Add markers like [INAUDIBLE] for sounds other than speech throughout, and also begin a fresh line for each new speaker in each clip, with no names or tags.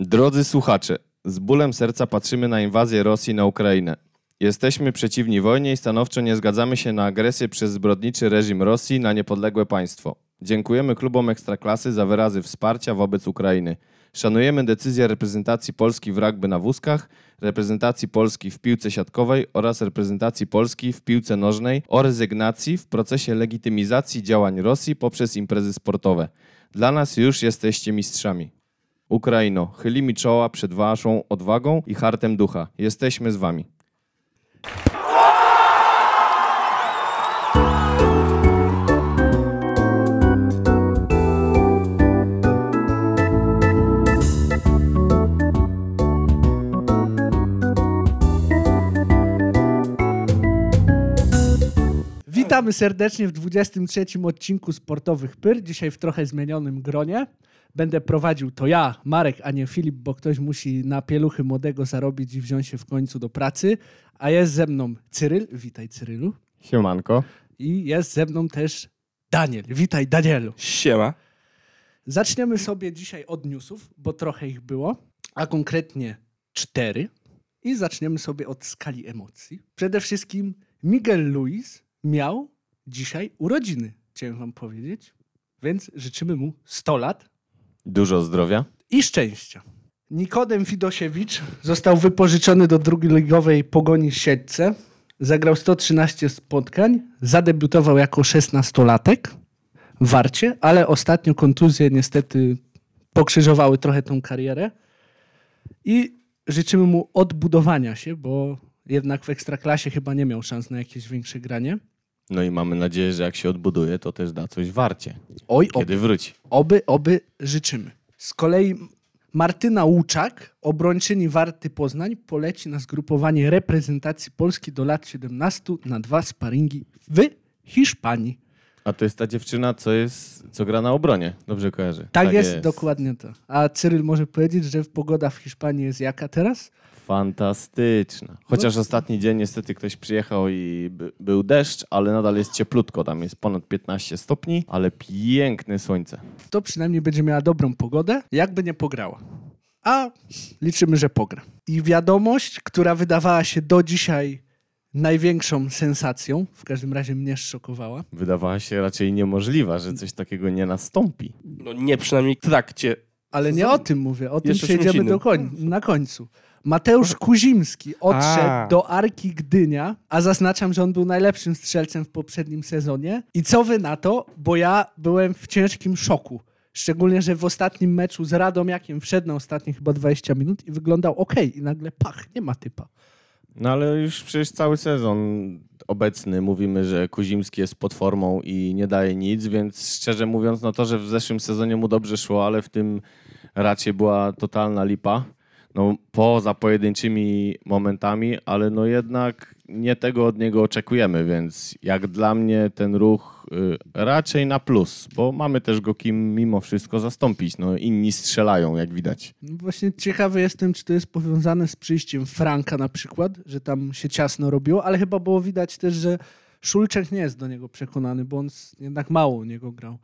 Drodzy słuchacze, z bólem serca patrzymy na inwazję Rosji na Ukrainę. Jesteśmy przeciwni wojnie i stanowczo nie zgadzamy się na agresję przez zbrodniczy reżim Rosji na niepodległe państwo. Dziękujemy klubom Ekstraklasy za wyrazy wsparcia wobec Ukrainy. Szanujemy decyzję reprezentacji Polski w rugby na wózkach, reprezentacji Polski w piłce siatkowej oraz reprezentacji Polski w piłce nożnej o rezygnacji w procesie legitymizacji działań Rosji poprzez imprezy sportowe. Dla nas już jesteście mistrzami. Ukraino, chylimy czoła przed waszą odwagą i hartem ducha. Jesteśmy z wami.
Witamy serdecznie w 23 odcinku Sportowych Pyr. Dzisiaj w trochę zmienionym gronie. Będę prowadził to ja, Marek, a nie Filip, bo ktoś musi na pieluchy młodego zarobić i wziąć się w końcu do pracy. A jest ze mną Cyryl. Witaj, Cyrylu.
Siemanko.
I jest ze mną też Daniel. Witaj, Danielu.
Siema.
Zaczniemy sobie dzisiaj od newsów, bo trochę ich było, a konkretnie cztery. I zaczniemy sobie od skali emocji. Przede wszystkim Miguel Luis miał dzisiaj urodziny, chciałem wam powiedzieć. Więc życzymy mu 100 lat
Dużo zdrowia.
i szczęścia. Nikodem Widosiewicz został wypożyczony do drugioligowej Pogoni Siedlce. Zagrał 113 spotkań, zadebiutował jako 16-latek w Warcie, ale ostatnio kontuzje niestety pokrzyżowały trochę tą karierę. I życzymy mu odbudowania się, bo jednak w Ekstraklasie chyba nie miał szans na jakieś większe granie.
No i mamy nadzieję, że jak się odbuduje, to też da coś warcie,
Oj, oby.
kiedy wróci.
Oby, oby życzymy. Z kolei Martyna Łuczak, obrończyni Warty Poznań, poleci na zgrupowanie reprezentacji Polski do lat 17 na dwa sparingi w Hiszpanii.
A to jest ta dziewczyna, co jest, co gra na obronie. Dobrze kojarzy.
Tak, jest, dokładnie to. A Cyryl może powiedzieć, że pogoda w Hiszpanii jest jaka teraz?
Fantastyczna. Chociaż
No.
ostatni dzień niestety ktoś przyjechał i by, był deszcz, ale nadal jest cieplutko. Tam jest ponad 15 stopni, ale piękne słońce.
To przynajmniej będzie miała dobrą pogodę, jakby nie pograła. A liczymy, że pogra. I wiadomość, która wydawała się do dzisiaj największą sensacją, w każdym razie mnie szokowała,
Wydawała się raczej niemożliwa, że coś takiego nie nastąpi.
No nie przynajmniej w trakcie.
Ale nie o tym mówię, o tym
Jeszcze
przejdziemy do koń, na końcu. Mateusz Kuzimski odszedł
A.
do Arki Gdynia, a zaznaczam, że on był najlepszym strzelcem w poprzednim sezonie. I co wy na to? Bo ja byłem w ciężkim szoku. Szczególnie, że w ostatnim meczu z Radomiakiem wszedł na ostatnie chyba 20 minut i wyglądał ok. I nagle pach, nie ma typa.
No ale już przecież cały sezon obecny mówimy, że Kuzimski jest pod formą i nie daje nic, więc szczerze mówiąc, no to, że w zeszłym sezonie mu dobrze szło, ale w tym raczej była totalna lipa. No poza pojedynczymi momentami, ale no jednak nie tego od niego oczekujemy, więc jak dla mnie ten ruch y, raczej na plus, bo mamy też go kim mimo wszystko zastąpić. No inni strzelają, jak widać.
No Właśnie ciekawy jestem, czy to jest powiązane z przyjściem Franka na przykład, że tam się ciasno robiło, ale chyba było widać też, że Szulczek nie jest do niego przekonany, bo on jednak mało u niego grał.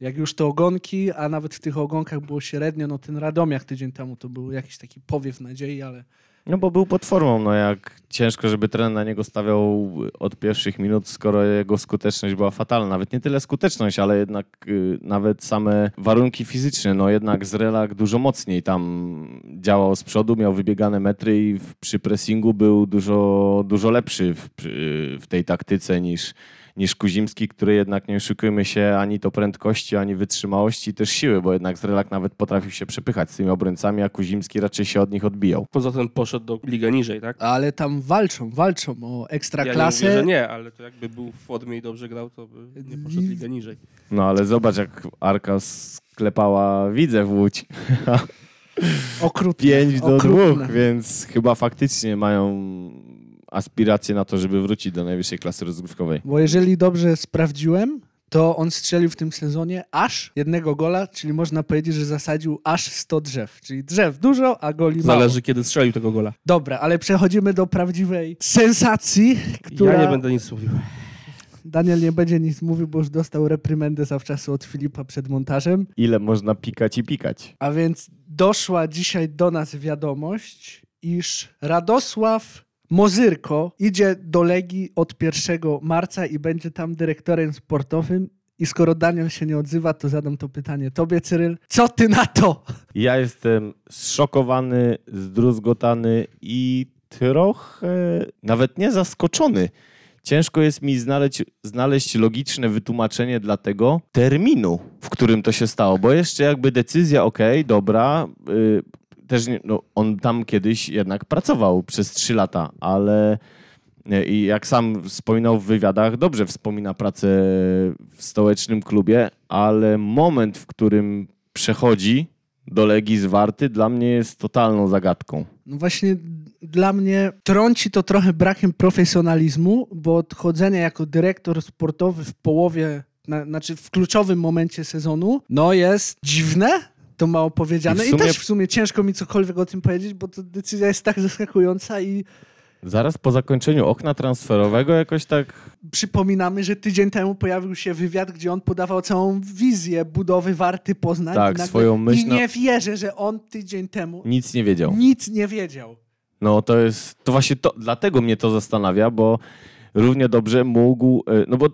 Jak już to ogonki, a nawet w tych ogonkach było średnio, no ten Radomiak tydzień temu to był jakiś taki powiew nadziei, ale
No bo był pod formą, no jak ciężko, żeby trener na niego stawiał od pierwszych minut, skoro jego skuteczność była fatalna. Nawet nie tyle skuteczność, ale jednak y, nawet same warunki fizyczne. No jednak Zrelak dużo mocniej tam działał z przodu, miał wybiegane metry i w, przy pressingu był dużo, dużo lepszy w, w tej taktyce niż, niż Kuzimski, który jednak nie oszukujmy się ani to prędkości, ani wytrzymałości, też siły, bo jednak Zrelak nawet potrafił się przepychać z tymi obrońcami, a Kuzimski raczej się od nich odbijał.
Poza tym poszedł do ligę niżej, tak?
ale tam walczą, walczą o
Ja nie mówię, że nie, ale to jakby był w formie i dobrze grał, to by nie poszedł ligę niżej.
No ale zobacz, jak Arka sklepała widzę w Łódź.
Okrutne,
5 do
okrutne.
2, więc chyba faktycznie mają aspiracje na to, żeby wrócić do najwyższej klasy rozgrywkowej.
Bo jeżeli dobrze sprawdziłem, to on strzelił w tym sezonie aż jednego gola, czyli można powiedzieć, że zasadził aż 100 drzew. Czyli drzew dużo, a goli mało.
Zależy kiedy strzelił tego gola.
Dobra, ale przechodzimy do prawdziwej sensacji, która...
Ja nie będę nic mówił.
Daniel nie będzie nic mówił, bo już dostał reprymendę zawczasu od Filipa przed montażem.
Ile można pikać i pikać?
A więc doszła dzisiaj do nas wiadomość, iż Radosław Mozyrko idzie do Legii od 1 marca i będzie tam dyrektorem sportowym. I skoro Daniel się nie odzywa, to zadam to pytanie tobie, Cyryl. Co ty na to?
Ja jestem zszokowany, zdruzgotany i trochę nawet nie zaskoczony. Ciężko jest mi znaleźć, znaleźć logiczne wytłumaczenie dla tego terminu, w którym to się stało, bo jeszcze jakby decyzja, okej, dobra, y, też no, on tam kiedyś jednak pracował przez trzy lata, ale y, i jak sam wspominał w wywiadach, dobrze wspomina pracę w stołecznym klubie, ale moment, w którym przechodzi do Legii z Warty, dla mnie jest totalną zagadką.
No właśnie dla mnie trąci to trochę brakiem profesjonalizmu, bo odchodzenie jako dyrektor sportowy w połowie, na, znaczy w kluczowym momencie sezonu, no jest dziwne, to mało powiedziane.
I
I,
sumie-
też w sumie ciężko mi cokolwiek o tym powiedzieć, bo to decyzja jest tak [LAUGHS] zaskakująca i
Zaraz po zakończeniu okna transferowego jakoś tak
przypominamy, że tydzień temu pojawił się wywiad, gdzie on podawał całą wizję budowy Warty Poznań.
Tak,
i nagle-
swoją myśl
I nie wierzę, że on tydzień temu
nic nie wiedział.
nic nie wiedział.
No to jest, to właśnie to, dlatego mnie to zastanawia, bo równie dobrze mógł, y, no bo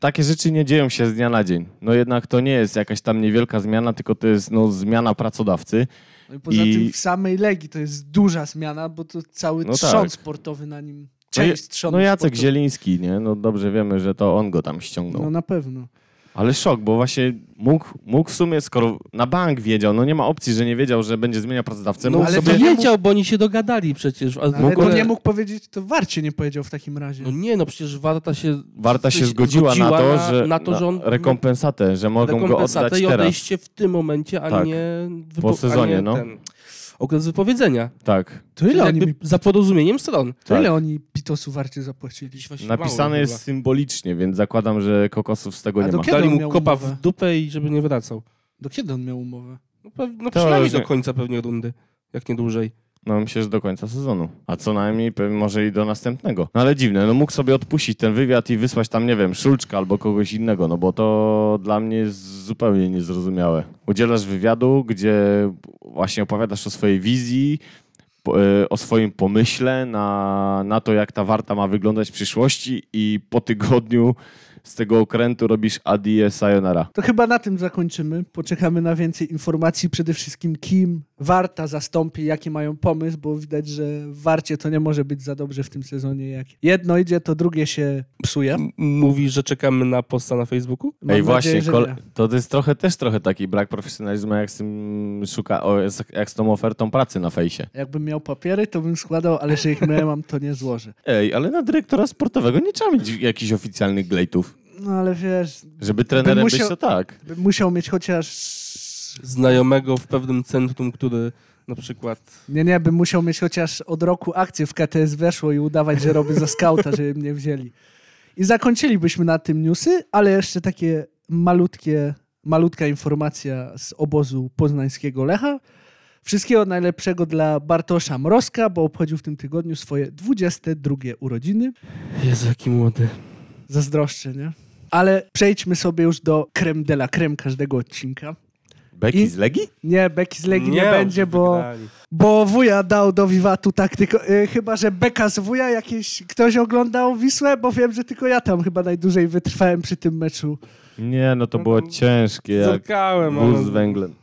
takie rzeczy nie dzieją się z dnia na dzień. No jednak to nie jest jakaś tam niewielka zmiana, tylko to jest no, zmiana pracodawcy.
No i poza
I-
tym w samej Legii to jest duża zmiana, bo to cały
No
trzon
tak.
sportowy na nim,
No,
część
je-
trzonu
no Jacek
sportowego.
Zieliński, nie? No dobrze wiemy, że to on go tam ściągnął.
No na pewno.
Ale szok, bo właśnie mógł, mógł w sumie, skoro na bank wiedział, no nie ma opcji, że nie wiedział, że będzie zmieniał pracodawcę.
No
mógł
ale
sobie-
to wiedział, bo oni się dogadali przecież. A
Ale to nie mógł powiedzieć, to Warcie nie powiedział w takim razie.
No nie, no przecież Warta się...
Warta się
się
zgodziła, na to,
na-
że
na to, że on-
rekompensatę, że mogą go
rekompensatę
oddać
i
teraz.
odejście w tym momencie, a
Tak.
nie...
Po sezonie,
nie
no.
Ten okres wypowiedzenia.
Tak.
to ile oni, mi,
za porozumieniem stron.
to
tak.
ile oni Pitosu Warcie zapłacili?
Napisane jest symbolicznie, więc zakładam, że kokosów z tego
A
nie
do
ma.
Dali mu kopa
umowę?
w dupę i żeby nie wracał.
Do kiedy on miał umowę?
No, no przynajmniej do końca pewnie rundy, jak nie dłużej.
No myślę, że do końca sezonu. A co najmniej może i do następnego. No ale dziwne, no mógł sobie odpuścić ten wywiad i wysłać tam, nie wiem, Szulczka albo kogoś innego, no bo to dla mnie jest zupełnie niezrozumiałe. Udzielasz wywiadu, gdzie właśnie opowiadasz o swojej wizji, e, o swoim pomyśle na, na to, jak ta warta ma wyglądać w przyszłości i po tygodniu z tego okrętu robisz adie sayonara.
To chyba na tym zakończymy. Poczekamy na więcej informacji. Przede wszystkim kim Warta zastąpi, jaki mają pomysł, bo widać, że Warcie to nie może być za dobrze w tym sezonie. Jak jedno idzie, to drugie się psuje.
M- Mówi, że czekamy na posta na Facebooku?
Mam
Ej, właśnie,
nadzieję, że
kol-
nie.
to jest trochę też trochę taki brak profesjonalizmu, jak z tym szuka, o, jak z tą ofertą pracy na fejsie.
Jakbym miał papiery, to bym składał, ale że ich miałem, to nie złożę.
Ej, ale na dyrektora sportowego nie trzeba mieć jakichś oficjalnych glejtów.
No ale wiesz,
Żeby trenerem
musiał-
być, to tak.
musiał mieć chociaż...
Znajomego w pewnym centrum, który na przykład...
Nie, nie, bym musiał mieć chociaż od roku akcję w KTS weszło i udawać, że robię za skauta, żeby mnie wzięli. I zakończylibyśmy na tym newsy, ale jeszcze takie malutkie, malutka informacja z obozu poznańskiego Lecha. Wszystkiego najlepszego dla Bartosza Mrozka, bo obchodził w tym tygodniu swoje 22 urodziny.
Jezu, jaki młody.
Zazdroszczę, nie? Ale przejdźmy sobie już do creme de la creme każdego odcinka.
Beki
I-
z Legii?
Nie, Beki z Legii nie, będzie, bo...
wygrali.
Bo wuja dał do Wiwatu taktykę, y, chyba że Beka z wuja jakiś, ktoś oglądał Wisłę, bo wiem, że tylko ja tam chyba najdłużej wytrwałem przy tym meczu.
Nie, no to
No
było
to
ciężkie, jak
Zerkałem,
wóz z węglem.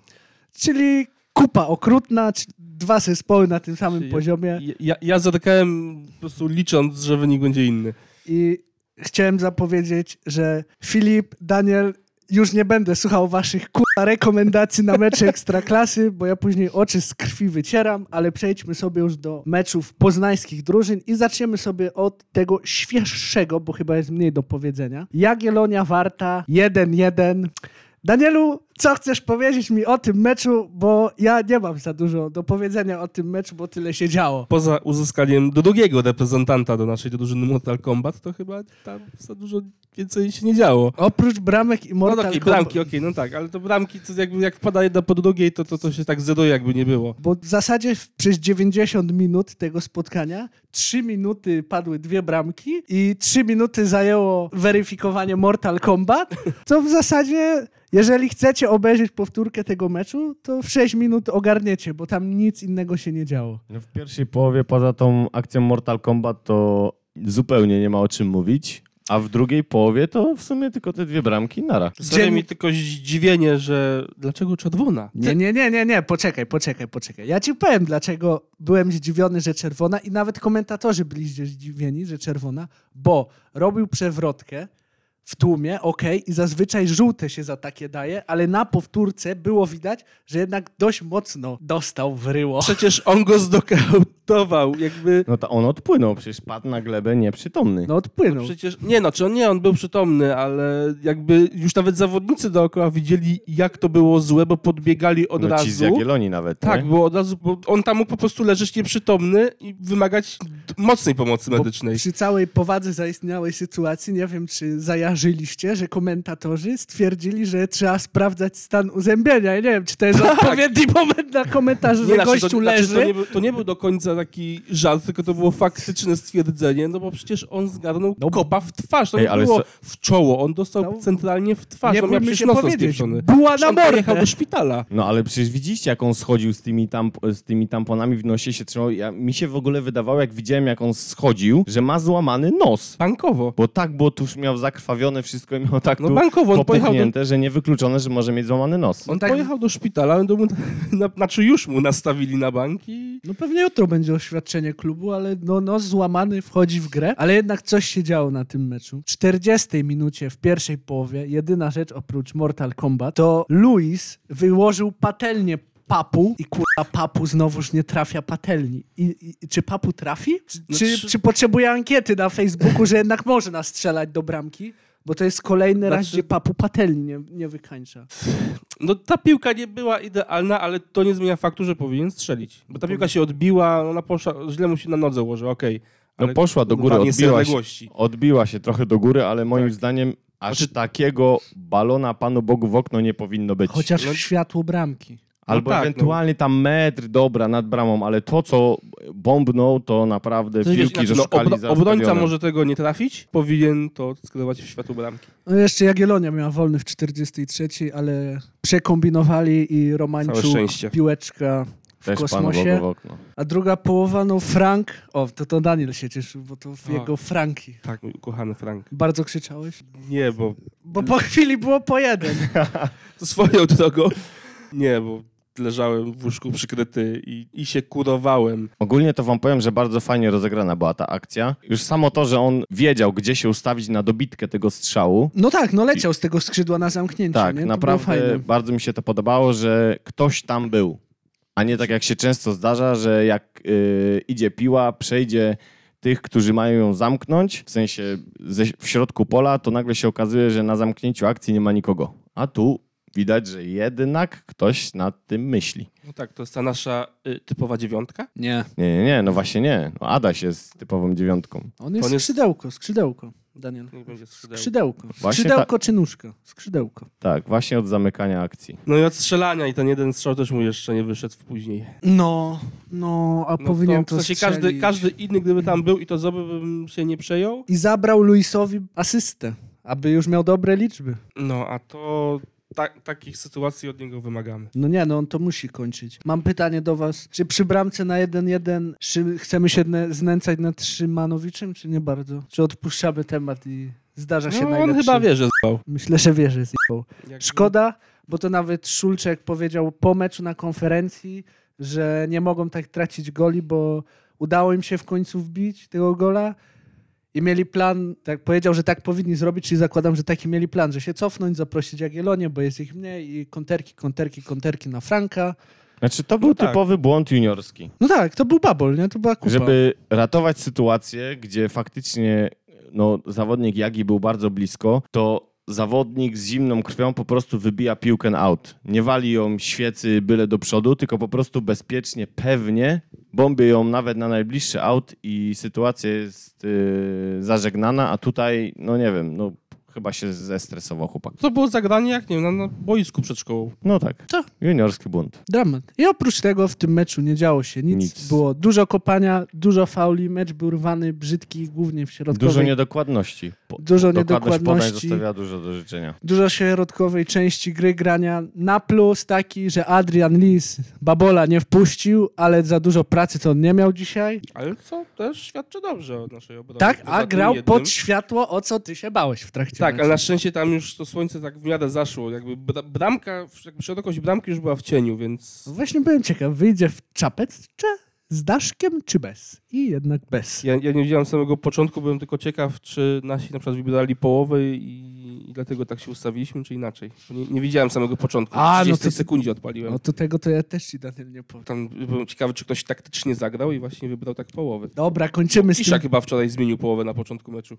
Czyli kupa okrutna, dwa zespoły na tym samym
Ja-
poziomie
Ja, ja zerkałem po prostu licząc, że wynik będzie inny.
i chciałem zapowiedzieć, że Filip, Daniel, już nie będę słuchał waszych kurwa rekomendacji na mecze Ekstraklasy, bo ja później oczy z krwi wycieram, ale przejdźmy sobie już do meczów poznańskich drużyn i zaczniemy sobie od tego świeższego, bo chyba jest mniej do powiedzenia. Jagiellonia Warta 1-1. Danielu, co chcesz powiedzieć mi o tym meczu, bo ja nie mam za dużo do powiedzenia o tym meczu, bo tyle się działo.
Poza uzyskaniem do drugiego reprezentanta do naszej drużyny Mortal Kombat, to chyba tam za dużo więcej się nie działo.
Oprócz bramek i
No
Mortal
takie
Kombat.
bramki, okej, no tak, ale to bramki, to jakby jak pada jedna po drugiej, to, to, to się tak zeruje jakby nie było.
Bo w zasadzie przez 90 minut tego spotkania 3 minuty padły dwie bramki i 3 minuty zajęło weryfikowanie Mortal Kombat, [LAUGHS] co w zasadzie Jeżeli chcecie obejrzeć powtórkę tego meczu, to w 6 minut ogarniecie, bo tam nic innego się nie działo.
No w pierwszej połowie poza tą akcją Mortal Kombat to zupełnie nie ma o czym mówić, a w drugiej połowie to w sumie tylko te dwie bramki nara.
Dzień-
mi tylko zdziwienie, że dlaczego czerwona?
Nie, nie, nie, nie, nie, poczekaj, poczekaj, poczekaj. Ja ci powiem, dlaczego byłem zdziwiony, że czerwona i nawet komentatorzy byli zdziwieni, że czerwona, bo robił przewrotkę w tłumie, okej, i zazwyczaj żółte się za takie daje, ale na powtórce było widać, że jednak dość mocno dostał w ryło.
Przecież on go zdokautował, jakby...
No to on odpłynął, przecież padł na glebę nieprzytomny.
No odpłynął.
Przecież, nie no, czy on nie, on był przytomny, ale jakby już nawet zawodnicy dookoła widzieli, jak to było złe, bo podbiegali od
no ci z
razu.
Jagiellonii nawet,
Tak,
nie?
było od razu, bo on tam mógł po prostu leżeć nieprzytomny i wymagać mocnej pomocy
Bo
medycznej.
Przy całej powadze zaistniałej sytuacji, nie wiem, czy zajarzyliście, że komentatorzy stwierdzili, że trzeba sprawdzać stan uzębienia. Ja nie wiem, czy to jest odpowiedni moment na komentarz, że
znaczy,
gościu
to,
leży.
Znaczy, to, nie był, to nie był do końca taki żart, tylko to było faktyczne stwierdzenie, no bo przecież on zgarnął
No.
kopa w twarz. To
Ej,
nie
ale
było
so-
w czoło, on dostał
No.
centralnie w twarz.
nie
on miał przecież
się
nos
powiedzieć.
rozpieprzony.
Była na mordę.
do szpitala.
No ale przecież widzieliście, jak on schodził z tymi, tamp z tymi tamponami w nosie się trzymał. Ja, mi się w ogóle wydawało, jak widziałem, jak on schodził, że ma złamany nos.
Bankowo.
Bo tak, bo tu już miał zakrwawione wszystko i miał tak
No
tu
bankowo, on pojechał do,
że niewykluczone, że może mieć złamany nos.
on
tak-
pojechał do szpitala, mu, [LAUGHS] na, znaczy już mu nastawili na bank i...
No pewnie jutro będzie oświadczenie klubu, ale no, no złamany wchodzi w grę. Ale jednak coś się działo na tym meczu. W 40 minucie w pierwszej połowie, jedyna rzecz oprócz Mortal Kombat, to Luis wyłożył patelnię Papu i kurwa Papu znowuż nie trafia patelni. I, i, czy Papu trafi? Czy,
No
czy,
czy-
czy potrzebuje ankiety na Facebooku, że jednak można strzelać do bramki? Bo to jest kolejny raz,
Znaczy-
gdzie Papu patelni nie, nie wykańcza.
No ta piłka nie była idealna, ale to nie zmienia faktu, że powinien strzelić. Bo ta piłka się odbiła, ona poszła, źle mu się na nodze ułożyła, okej.
No
Ale
poszła do góry, odbiła się, odbiła się trochę do góry, ale moim
Tak.
zdaniem aż
Znaczy-
takiego balona Panu Bogu w okno nie powinno być.
Chociaż
No-
światło bramki.
Albo
tak, no.
ewentualnie tam metr, dobra, nad bramą, ale to, co bombnął, to naprawdę
To wiesz,
piłki,
znaczy,
że
no, obro- obrońca może tego nie trafić, powinien to skierować w światło bramki.
No jeszcze Jagiellonia miała wolny w 43, ale przekombinowali i
szczęście.
piłeczka w
Też
kosmosie.
w okno.
A druga połowa, no Frank, o to to Daniel się cieszył, bo to w
O.
jego Franki.
Tak, mój ukochany Frank.
Bardzo krzyczałeś?
Nie, bo
Bo po chwili było po jeden.
to [LAUGHS] swoją drogą. Nie, bo leżałem w łóżku przykryty i, i się kurowałem.
Ogólnie to wam powiem, że bardzo fajnie rozegrana była ta akcja. Już samo to, że on wiedział, gdzie się ustawić na dobitkę tego strzału.
No tak, no leciał z tego skrzydła na zamknięcie,
Tak,
nie? To było
naprawdę
fajne.
bardzo mi się to podobało, że ktoś tam był. A nie tak jak się często zdarza, że jak y, idzie piła, przejdzie tych, którzy mają ją zamknąć, w sensie ze, w środku pola, to nagle się okazuje, że na zamknięciu akcji nie ma nikogo. A tu widać, że jednak ktoś nad tym myśli.
No tak, to jest ta nasza y, typowa dziewiątka.
Nie.
Nie, nie, nie, no właśnie nie. No Adaś jest typową dziewiątką.
On jest
On jest-
skrzydełko, skrzydełko, Daniel.
Niech będzie skrzydełko.
Skrzydełko.
Właśnie
Skrzydełko czy nóżka? Skrzydełko.
Tak, właśnie od zamykania akcji.
No i od strzelania i ten jeden strzał też mu jeszcze nie wyszedł w później.
No, no, a
No
powinien to,
w sensie każdy,
strzelić.
każdy inny, gdyby tam był i to bym się nie przejął.
I zabrał Luisowi asystę, aby już miał dobre liczby.
No, a to ta, takich sytuacji od niego wymagamy.
No nie, no on to musi kończyć. Mam pytanie do was. Czy przy bramce na 1-1 czy chcemy się ne- znęcać nad Szymanowiczem, czy nie bardzo? Czy odpuszczamy temat i zdarza się
No, on
najlepszy?
chyba wie, że zbał.
Myślę, że wie, że.
Jak-
Szkoda, bo to nawet Szulczek powiedział po meczu na konferencji, że nie mogą tak tracić goli, bo udało im się w końcu wbić tego gola i mieli plan, tak powiedział, że tak powinni zrobić, czyli zakładam, że taki mieli plan, że się cofnąć, zaprosić Jagiellonię, bo jest ich mniej i konterki, konterki, konterki na Franka.
Znaczy, to był
No tak.
typowy błąd juniorski.
No tak, to był babol, nie? To była kupa.
Żeby ratować sytuację, gdzie faktycznie no, zawodnik Jagi był bardzo blisko, to zawodnik z zimną krwią po prostu wybija piłkę out. Nie wali ją świecy byle do przodu, tylko po prostu bezpiecznie, pewnie bomby ją nawet na najbliższy out i sytuacja jest yy, zażegnana, a tutaj, no nie wiem, no chyba się zestresował chłopak.
To było zagranie jak, nie wiem, na, na boisku przed szkołą.
No tak,
Co?
juniorski bunt.
Dramat. I oprócz tego w tym meczu nie działo się nic.
Nic.
Było dużo kopania, dużo fauli, mecz był rwany, brzydki, głównie w środkowej
Dużo niedokładności. po-
Dużo
dokładność podań
niedokładności.
zostawia dużo do życzenia.
Dużo środkowej części gry grania. Na plus taki, że Adrian Lis Babola nie wpuścił, ale za dużo pracy to on nie miał dzisiaj.
Ale co też świadczy dobrze o naszej obronie.
Tak, a grał
jednym.
pod światło, o co ty się bałeś w trakcie
Tak, ale na szczęście tam już to słońce tak w miarę zaszło. Jakby bra- bramka, jakby szerokość bramki już była w cieniu, więc
No Właśnie byłem ciekaw, wyjdzie w czapeczce z daszkiem czy bez? I jednak bez.
ja, ja nie widziałem samego początku, byłem tylko ciekaw, czy nasi na przykład wybrali połowę i, i dlatego tak się ustawiliśmy, czy inaczej. Nie, nie widziałem samego początku.
A,
A,
no
no
to-
sekundzie odpaliłem.
No to tego to ja też ci Daniel nie powiem.
Tam byłem ciekawy, czy ktoś taktycznie zagrał i właśnie wybrał tak połowę.
Dobra, kończymy z tym.
Iszak chyba wczoraj zmienił połowę na początku meczu.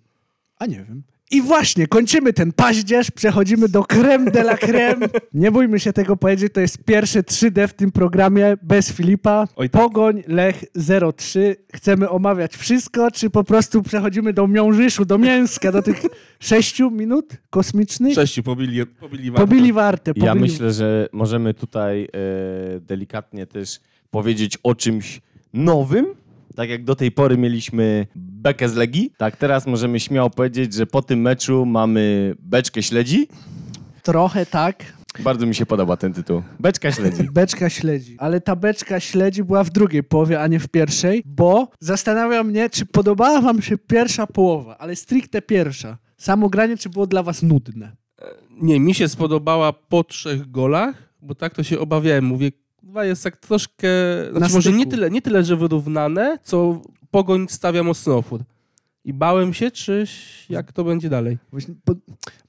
A nie wiem. I właśnie, kończymy ten paździerz, przechodzimy do creme de la creme. Nie bójmy się tego powiedzieć, to jest pierwsze 3D w tym programie bez Filipa.
Oj, tak.
Pogoń Lech 03. Chcemy omawiać wszystko, czy po prostu przechodzimy do Miążyszu, do Mięska, do tych [LAUGHS] sześciu minut kosmicznych?
Sześciu pobili, pobili warto.
Pobili wartę. Pobili...
Ja myślę, że możemy tutaj e, delikatnie też powiedzieć o czymś nowym. Tak jak do tej pory mieliśmy bekę z Legii, tak teraz możemy śmiało powiedzieć, że po tym meczu mamy beczkę śledzi.
Trochę tak.
Bardzo mi się podoba ten tytuł. Beczka śledzi. [LAUGHS]
Beczka śledzi. Ale ta beczka śledzi była w drugiej połowie, a nie w pierwszej, bo zastanawia mnie, czy podobała wam się pierwsza połowa, ale stricte pierwsza. Samo granie, czy było dla was nudne?
Nie, mi się spodobała po trzech golach, bo tak to się obawiałem. Mówię, chyba jest tak troszkę,
Na
znaczy może nie tyle, nie tyle, że wyrównane, co Pogoń stawia mocno opór. I bałem się, czy jak to będzie dalej.
Właśnie, bo,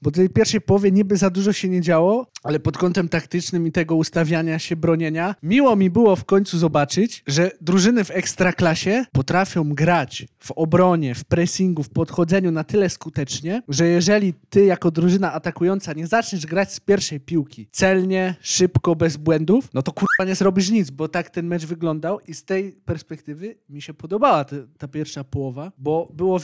bo tej pierwszej połowie niby za dużo się nie działo, ale pod kątem taktycznym i tego ustawiania się, bronienia, miło mi było w końcu zobaczyć, że drużyny w ekstraklasie potrafią grać w obronie, w pressingu, w podchodzeniu na tyle skutecznie, że jeżeli ty jako drużyna atakująca nie zaczniesz grać z pierwszej piłki celnie, szybko, bez błędów, no to kurwa nie zrobisz nic, bo tak ten mecz wyglądał i z tej perspektywy mi się podobała ta, ta pierwsza połowa, bo było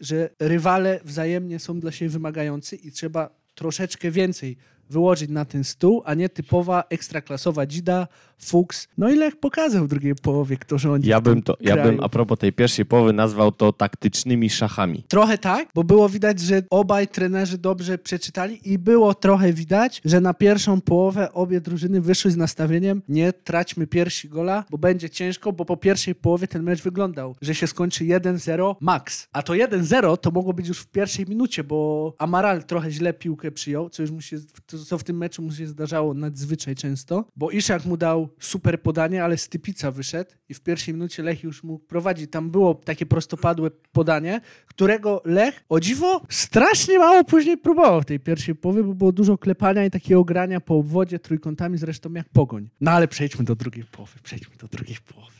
że rywale wzajemnie są dla siebie wymagający i trzeba troszeczkę więcej wyłożyć na ten stół, a nie typowa ekstraklasowa dzida, fuks. No i Lech pokazał w drugiej połowie, kto rządzi
Ja bym, to, ja
kraju.
bym a propos tej pierwszej połowy nazwał to taktycznymi szachami.
Trochę tak, bo było widać, że obaj trenerzy dobrze przeczytali i było trochę widać, że na pierwszą połowę obie drużyny wyszły z nastawieniem nie traćmy pierwsi gola, bo będzie ciężko, bo po pierwszej połowie ten mecz wyglądał, że się skończy 1-0 max. A to 1-0 to mogło być już w pierwszej minucie, bo Amaral trochę źle piłkę przyjął, co już mu się, to, co w tym meczu mu się zdarzało nadzwyczaj często, bo Iszak mu dał super podanie, ale Stypica wyszedł i w pierwszej minucie Lech już mógł prowadzić. Tam było takie prostopadłe podanie, którego Lech, o dziwo, strasznie mało później próbował w tej pierwszej połowie, bo było dużo klepania i takiego grania po obwodzie trójkątami, zresztą jak pogoń. No ale przejdźmy do drugiej połowy, przejdźmy do drugiej połowy.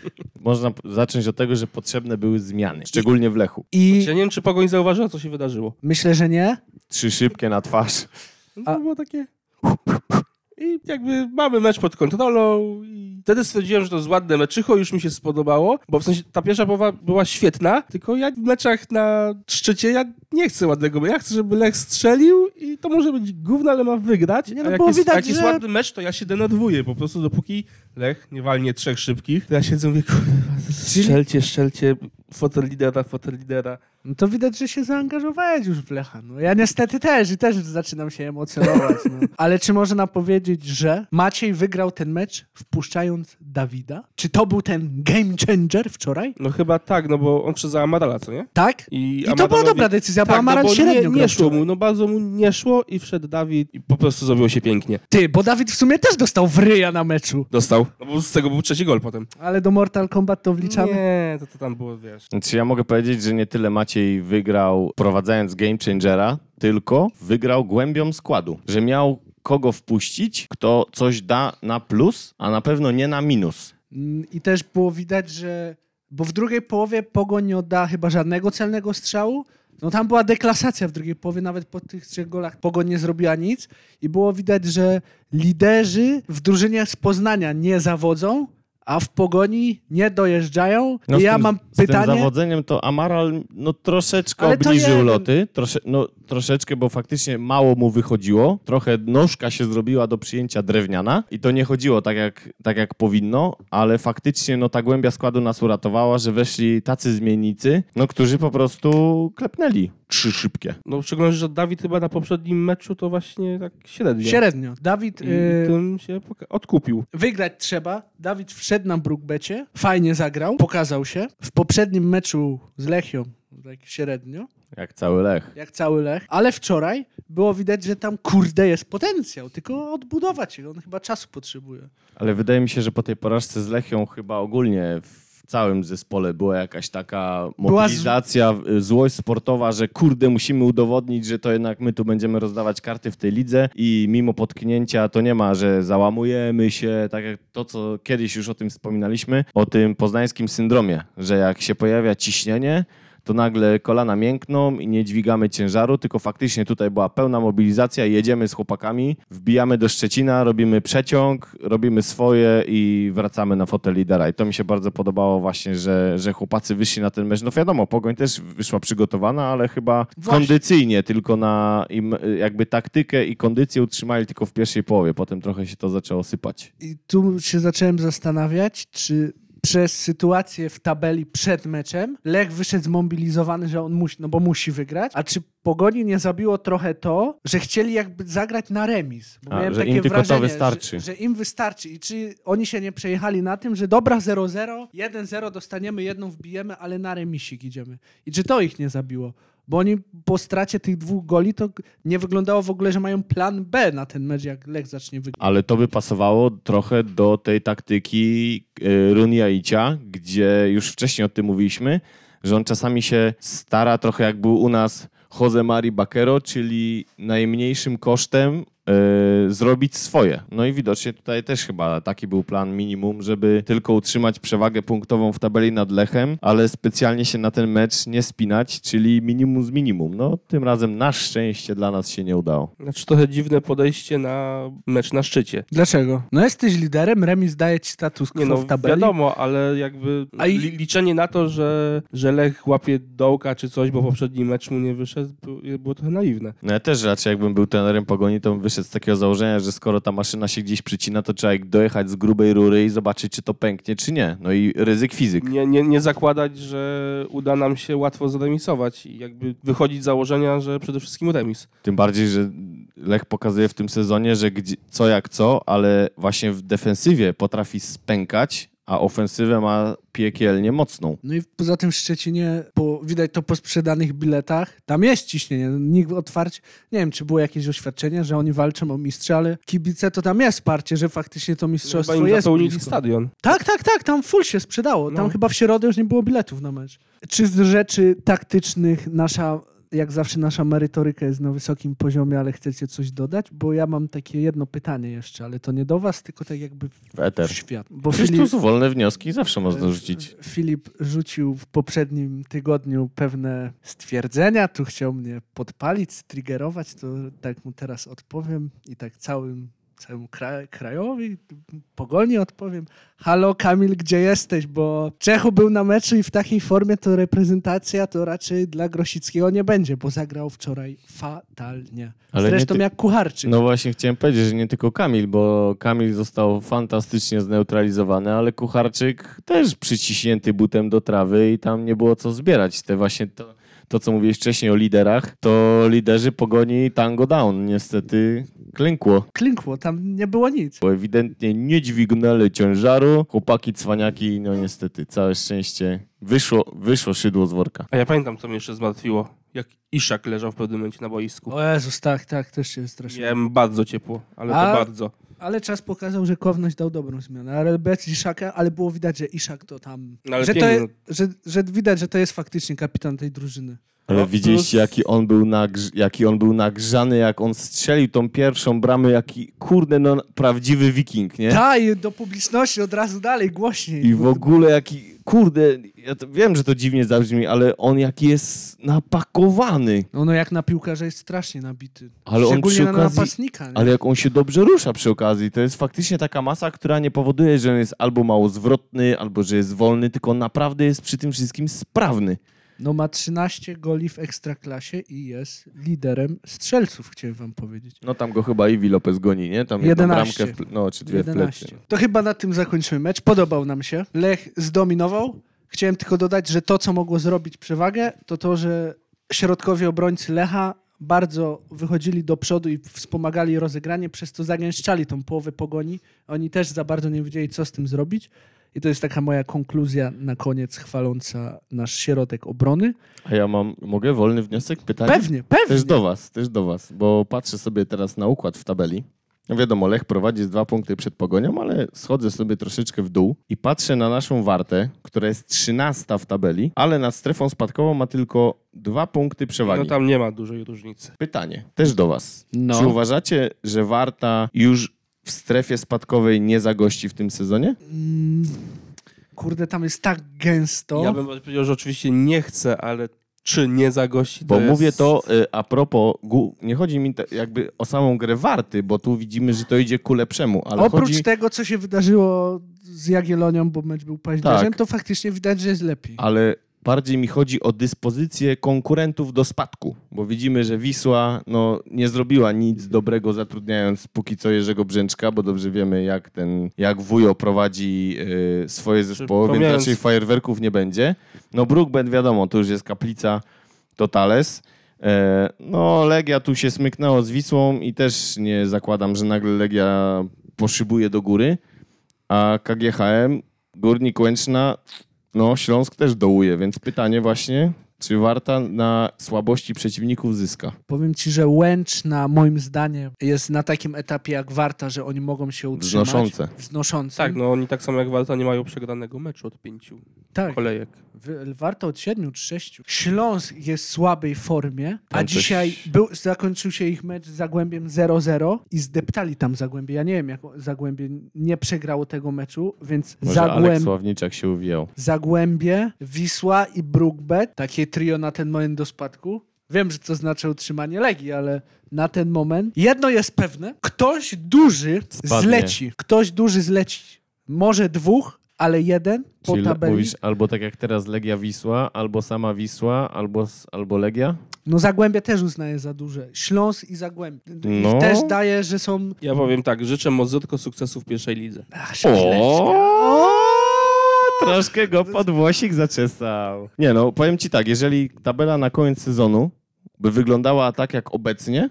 [LAUGHS]
Można zacząć od tego, że potrzebne były zmiany, szczególnie w Lechu.
I
Ja nie wiem, czy Pogoń zauważyła, co się wydarzyło.
myślę, że nie.
Trzy szybkie na twarz.
No
A-
to było takie... I jakby mamy mecz pod kontrolą i wtedy stwierdziłem, że to jest ładne meczycho, już mi się spodobało, bo w sensie ta pierwsza połowa była świetna, tylko ja w meczach na szczycie ja nie chcę ładnego meczu, ja chcę, żeby Lech strzelił i to może być gówno, ale ma wygrać,
Nie, no
jak, jest,
widać,
jak jest
że-
ładny mecz, to ja się denerwuję, po prostu dopóki Lech nie walnie trzech szybkich, to ja siedzę i mówię, kurwa, strzelcie, strzelcie, fotel lidera, fotel lidera.
No to widać, że się zaangażowałeś już w Lecha. No ja niestety też i też zaczynam się emocjonować. No. [LAUGHS] Ale czy można powiedzieć, że Maciej wygrał ten mecz wpuszczając Dawida? Czy to był ten game changer wczoraj?
No chyba tak, no bo on przez Amadala, co nie?
Tak?
I,
I to była dobra decyzja, bo
Tak,
Amaral
no bo
średnio
nie, nie szło mu, no bardzo mu nie szło i wszedł Dawid i po prostu zrobiło się pięknie.
Ty, bo Dawid w sumie też dostał w ryja na meczu.
Dostał. No bo z tego był trzeci gol potem.
Ale do Mortal Kombat to wliczamy?
Nie, to, to tam było, wiesz.
Znaczy ja mogę powiedzieć, że nie tyle Maciej wygrał prowadzając Game Changera, tylko wygrał głębią składu. Że miał kogo wpuścić, kto coś da na plus, a na pewno nie na minus.
Mm, I też było widać, że... Bo w drugiej połowie Pogoń nie oddała chyba żadnego celnego strzału. No tam była deklasacja w drugiej połowie, nawet po tych trzech golach Pogoń nie zrobiła nic. I było widać, że liderzy w drużynie z Poznania nie zawodzą, a w Pogoni nie dojeżdżają.
No
ja
tym,
mam
z tym
pytanie...
zawodzeniem to Amaral no, troszeczkę
Ale
obniżył loty. Trosze, no, troszeczkę, bo faktycznie mało mu wychodziło. Trochę nóżka się zrobiła do przyjęcia drewniana i to nie chodziło tak jak, tak jak powinno, ale faktycznie no, ta głębia składu nas uratowała, że weszli tacy zmiennicy, no, którzy po prostu klepnęli trzy szybkie.
No w szczególności, że Dawid chyba na poprzednim meczu to właśnie tak średnio.
Średnio. Dawid
I
y,
tym się poka- odkupił.
wygrać trzeba. Dawid wszedł na Brookbecie, fajnie zagrał, pokazał się. W poprzednim meczu z Lechią, tak średnio,
Jak cały Lech.
jak cały Lech, ale wczoraj było widać, że tam kurde jest potencjał, tylko odbudować się. On chyba czasu potrzebuje.
Ale wydaje mi się, że po tej porażce z Lechią chyba ogólnie w całym zespole była jakaś taka
z-
mobilizacja, y, złość sportowa, że kurde, musimy udowodnić, że to jednak my tu będziemy rozdawać karty w tej lidze i mimo potknięcia to nie ma, że załamujemy się, tak jak to, co kiedyś już o tym wspominaliśmy, o tym poznańskim syndromie, że jak się pojawia ciśnienie, to nagle kolana miękną i nie dźwigamy ciężaru, tylko faktycznie tutaj była pełna mobilizacja, jedziemy z chłopakami, wbijamy do Szczecina, robimy przeciąg, robimy swoje i wracamy na fotel lidera. I to mi się bardzo podobało właśnie, że, że chłopacy wyszli na ten mecz. No wiadomo, Pogoń też wyszła przygotowana, ale chyba
Właśnie.
kondycyjnie, tylko na im jakby taktykę i kondycję utrzymali tylko w pierwszej połowie, potem trochę się to zaczęło sypać.
I tu się zacząłem zastanawiać, czy przez sytuację w tabeli przed meczem Lech wyszedł zmobilizowany, że on musi, no bo musi wygrać, a czy Pogoni nie zabiło trochę to, że chcieli jakby zagrać na remis? Bo
A,
miałem
że
takie
im tylko to
wrażenie,
wystarczy.
Że, że im wystarczy i czy oni się nie przejechali na tym, że dobra 0-0, 1-0 dostaniemy, jedną wbijemy, ale na remisik idziemy. I czy to ich nie zabiło? Bo oni po stracie tych dwóch goli to nie wyglądało w ogóle, że mają plan B na ten mecz, jak Lech zacznie wygrać.
Ale to by pasowało trochę do tej taktyki y, Runiaicia, gdzie już wcześniej o tym mówiliśmy, że on czasami się stara trochę jak był u nas Jose Mari Bakero, czyli najmniejszym kosztem zrobić swoje. No i widocznie tutaj też chyba taki był plan minimum, żeby tylko utrzymać przewagę punktową w tabeli nad Lechem, ale specjalnie się na ten mecz nie spinać, czyli minimum z minimum. No tym razem na szczęście dla nas się nie udało.
Znaczy trochę dziwne podejście na mecz na szczycie.
Dlaczego? No jesteś liderem, remis daje ci status quo
Nie no,
w tabeli.
wiadomo, ale jakby
A i-
li, liczenie na to, że, że Lech łapie dołka czy coś, bo poprzedni mecz mu nie wyszedł, było, trochę naiwne.
No ja też raczej jakbym był trenerem Pogoni, to bym wyszedł z takiego założenia, że skoro ta maszyna się gdzieś przycina, to trzeba dojechać z grubej rury i zobaczyć, czy to pęknie, czy nie. No i ryzyk fizyk.
Nie, nie, nie zakładać, że uda nam się łatwo zremisować i jakby wychodzić z założenia, że przede wszystkim remis.
Tym bardziej, że Lech pokazuje w tym sezonie, że gdzie, co jak co, ale właśnie w defensywie potrafi spękać, a ofensywę ma piekielnie mocną.
No i poza tym w Szczecinie, po, widać to po sprzedanych biletach, tam jest ciśnienie. Nikt otwarcie, nie wiem, czy było jakieś oświadczenie, że oni walczą o mistrza, ale kibice to tam jest wsparcie, że faktycznie to
Chyba
mistrzostwo
im
jest blisko.
stadion.
Tak, tak, tak, tam full się sprzedało. Tam
No.
chyba w środę już nie było biletów na mecz. Czy z rzeczy taktycznych nasza, jak zawsze nasza merytoryka jest na wysokim poziomie, ale chcecie coś dodać? Bo ja mam takie jedno pytanie jeszcze, ale to nie do was, tylko tak jakby w,
W eter.
w świat. Bo
Przecież
Filip,
tu są wolne wnioski, zawsze można rzucić.
Filip rzucił w poprzednim tygodniu pewne stwierdzenia, tu chciał mnie podpalić, striggerować, to tak mu teraz odpowiem i tak całym, całemu kraj, krajowi, pogoni odpowiem. Halo Kamil, gdzie jesteś? Bo Czechu był na meczu i w takiej formie to reprezentacja to raczej dla Grosickiego nie będzie, bo zagrał wczoraj fatalnie.
Ale
Zresztą
ty-
jak Kucharczyk.
No właśnie chciałem powiedzieć, że nie tylko Kamil, bo Kamil został fantastycznie zneutralizowany, ale Kucharczyk też przyciśnięty butem do trawy i tam nie było co zbierać. Te właśnie to, to co mówiłeś wcześniej o liderach, to liderzy pogoni tango down. Niestety klękło,
Klinkło, tam nie było nic.
bo ewidentnie nie dźwignęli ciężaru. Chłopaki, cwaniaki, no niestety, całe szczęście wyszło, wyszło szydło z worka.
A ja pamiętam, co mnie jeszcze zmartwiło. Jak Iszak leżał w pewnym momencie na boisku.
O Jezus, tak, tak, też się strasznie.
Miałem bardzo ciepło, ale
A-
to bardzo.
Ale czas pokazał, że Kowność dał dobrą zmianę. Ale bez Iszaka, ale było widać, że Iszak to tam.
No ale
że, to
pięknie,
że, że widać, że to jest faktycznie kapitan tej drużyny.
Ale widzieliście, jaki on, był nagrz- jaki on był nagrzany, jak on strzelił tą pierwszą bramę, jaki, kurde, no, prawdziwy wiking, nie?
Ta, i do publiczności od razu dalej, głośniej.
I w ogóle jaki, kurde, ja to wiem, że to dziwnie zabrzmi, ale on jaki jest napakowany.
No, no jak na piłkarza jest strasznie nabity.
Ale on
Szczególnie
przy
na
okazji-
napastnika. Nie?
Ale jak on się dobrze rusza przy okazji, to jest faktycznie taka masa, która nie powoduje, że on jest albo mało zwrotny, albo że jest wolny, tylko on naprawdę jest przy tym wszystkim sprawny.
No ma 13 goli w Ekstraklasie i jest liderem strzelców, chciałem wam powiedzieć.
No tam go chyba Iwi Lopez goni, nie? Tam jedną
11.
bramkę, w, no czy dwie w
11.
plecy.
To chyba na tym zakończymy mecz. Podobał nam się. Lech zdominował. Chciałem tylko dodać, że to, co mogło zrobić przewagę, to to, że środkowi obrońcy Lecha bardzo wychodzili do przodu i wspomagali rozegranie, przez to zagęszczali tą połowę pogoni. Oni też za bardzo nie wiedzieli, co z tym zrobić. I to jest taka moja konkluzja na koniec chwaląca nasz środek obrony.
A ja mam, mogę wolny wniosek, pytanie?
Pewnie, pewnie.
Też do was, też do was, bo patrzę sobie teraz na układ w tabeli. No wiadomo, Lech prowadzi z dwa punkty przed Pogonią, ale schodzę sobie troszeczkę w dół i patrzę na naszą wartę, która jest trzynasta w tabeli, ale nad strefą spadkową ma tylko dwa punkty przewagi.
No tam nie ma dużej różnicy.
Pytanie, też do was.
No.
Czy uważacie, że Warta już w strefie spadkowej nie zagości w tym sezonie?
Mm, Kurde, tam jest tak gęsto.
Ja bym powiedział, że oczywiście nie chcę, ale czy nie zagości,
Bo
to jest...
mówię to y, a propos, nie chodzi mi jakby o samą grę Warty, bo tu widzimy, że to idzie ku lepszemu, ale
Oprócz
chodzi...
tego, co się wydarzyło z Jagiellonią, bo mecz był paździerzem,
Tak.
to faktycznie widać, że jest lepiej.
ale bardziej mi chodzi o dyspozycję konkurentów do spadku, bo widzimy, że Wisła no, nie zrobiła nic dobrego zatrudniając póki co Jerzego Brzęczka, bo dobrze wiemy jak ten, jak Wujo prowadzi y, swoje zespoły, więc
pomijając-
raczej fajerwerków nie będzie. No Brookbend wiadomo, to już jest kaplica Totales. E, no Legia tu się smyknęło z Wisłą i też nie zakładam, że nagle Legia poszybuje do góry, a KGHM, Górnik Łęczna, no, Śląsk też dołuje, więc pytanie właśnie, czy Warta na słabości przeciwników zyska?
Powiem ci, że Łęczna moim zdaniem jest na takim etapie jak Warta, że oni mogą się utrzymać.
Wznoszące.
Wznoszące.
Tak, no oni tak samo jak Walta nie mają przegranego meczu od pięciu
tak.
kolejek.
Warta od siedmiu czy sześciu. Śląsk jest w słabej formie, a
Tam coś-
dzisiaj był, zakończył się ich mecz z Zagłębiem 0-0 i zdeptali tam Zagłębie. Ja nie wiem, jak Zagłębie nie przegrało tego meczu, więc
Może Alek
Zagłębie...
Sławniczak się uwijał.
Zagłębie, Wisła i Brookbet. Takie trio na ten moment do spadku. Wiem, że to znaczy utrzymanie Legii, ale na ten moment jedno jest pewne. Ktoś duży
Spadnie.
zleci. Ktoś duży zleci. Może dwóch, ale jeden po
Czyli
tabeli.
mówisz albo tak jak teraz Legia Wisła, albo sama Wisła, albo, albo Legia?
No Zagłębie też uznaje za duże. Śląsk i Zagłębie.
No.
Ich też daje, że są...
Ja powiem tak, życzę Mozyrtko sukcesu w pierwszej lidze.
Ach!
Troszkę go podwłosik zaczesał. Nie no, powiem ci tak, jeżeli tabela na koniec sezonu by wyglądała tak jak obecnie,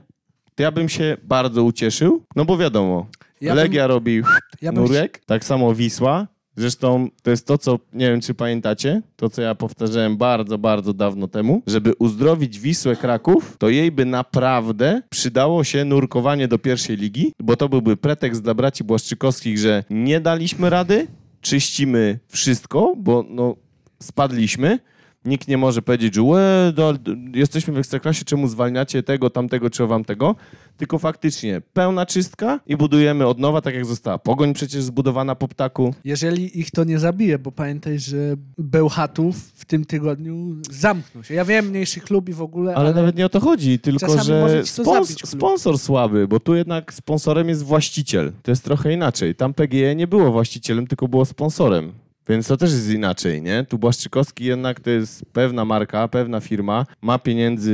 to ja bym się bardzo ucieszył, no bo wiadomo,
Ja bym-
Legia robi
Ja bym
nurek, tak samo Wisła. Zresztą to jest to, co nie wiem, czy pamiętacie, to co ja powtarzałem bardzo, bardzo dawno temu, żeby uzdrowić Wisłę Kraków, to jej by naprawdę przydało się nurkowanie do pierwszej ligi, bo to byłby pretekst dla braci Błaszczykowskich, że nie daliśmy rady, czyścimy wszystko, bo no, spadliśmy. Nikt nie może powiedzieć, że Łe, do, do, jesteśmy w Ekstraklasie, czemu zwalniacie tego, tamtego, czy wam tego. Tylko faktycznie pełna czystka i budujemy od nowa, tak jak została Pogoń przecież zbudowana po ptaku.
Jeżeli ich to nie zabije, bo pamiętaj, że Bełchatów w tym tygodniu zamknął się. Ja wiem, mniejszy klub i w ogóle,
Ale nawet nie o to chodzi, tylko że spons- sponsor słaby, bo tu jednak sponsorem jest właściciel. To jest trochę inaczej. Tam PGE nie było właścicielem, tylko było sponsorem. Więc to też jest inaczej, nie? Tu Błaszczykowski jednak to jest pewna marka, pewna firma, ma pieniędzy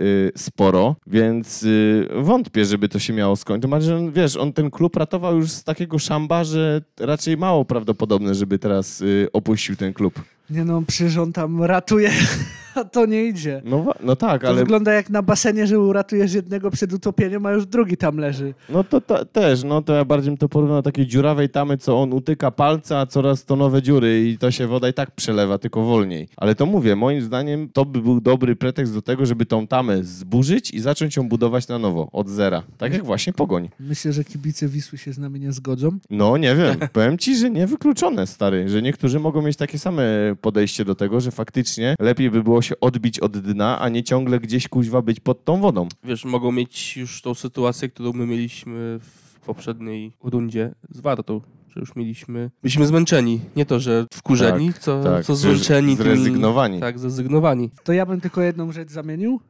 y, sporo, więc y, wątpię, żeby to się miało skończyć. To że on, wiesz, on ten klub ratował już z takiego szamba, że raczej mało prawdopodobne, żeby teraz y, opuścił ten klub.
Nie no, przecież on tam ratuje, [LAUGHS] to nie idzie.
No, no tak,
To
ale
wygląda jak na basenie, że uratujesz jednego przed utopieniem, a już drugi tam leży.
No to też, no to ja bardziej bym to porównał do takiej dziurawej tamy, co on utyka palca, a coraz to nowe dziury i to się woda i tak przelewa, tylko wolniej. Ale to mówię, moim zdaniem to by był dobry pretekst do tego, żeby tą tamę zburzyć i zacząć ją budować na nowo, od zera. Tak jak właśnie Pogoń.
Myślę, że kibice Wisły się z nami nie zgodzą.
No nie wiem, [LAUGHS] powiem ci, że niewykluczone, stary, że niektórzy mogą mieć takie same podejście do tego, że faktycznie lepiej by było się odbić od dna, a nie ciągle gdzieś kuźwa być pod tą wodą.
Wiesz, mogą mieć już tą sytuację, którą my mieliśmy w poprzedniej rundzie z Wartą, że już mieliśmy, byliśmy zmęczeni. Nie to, że wkurzeni, co,
tak,
co zmęczeni.
Zrezygnowani.
Tak, zrezygnowani.
To ja bym tylko jedną rzecz zamienił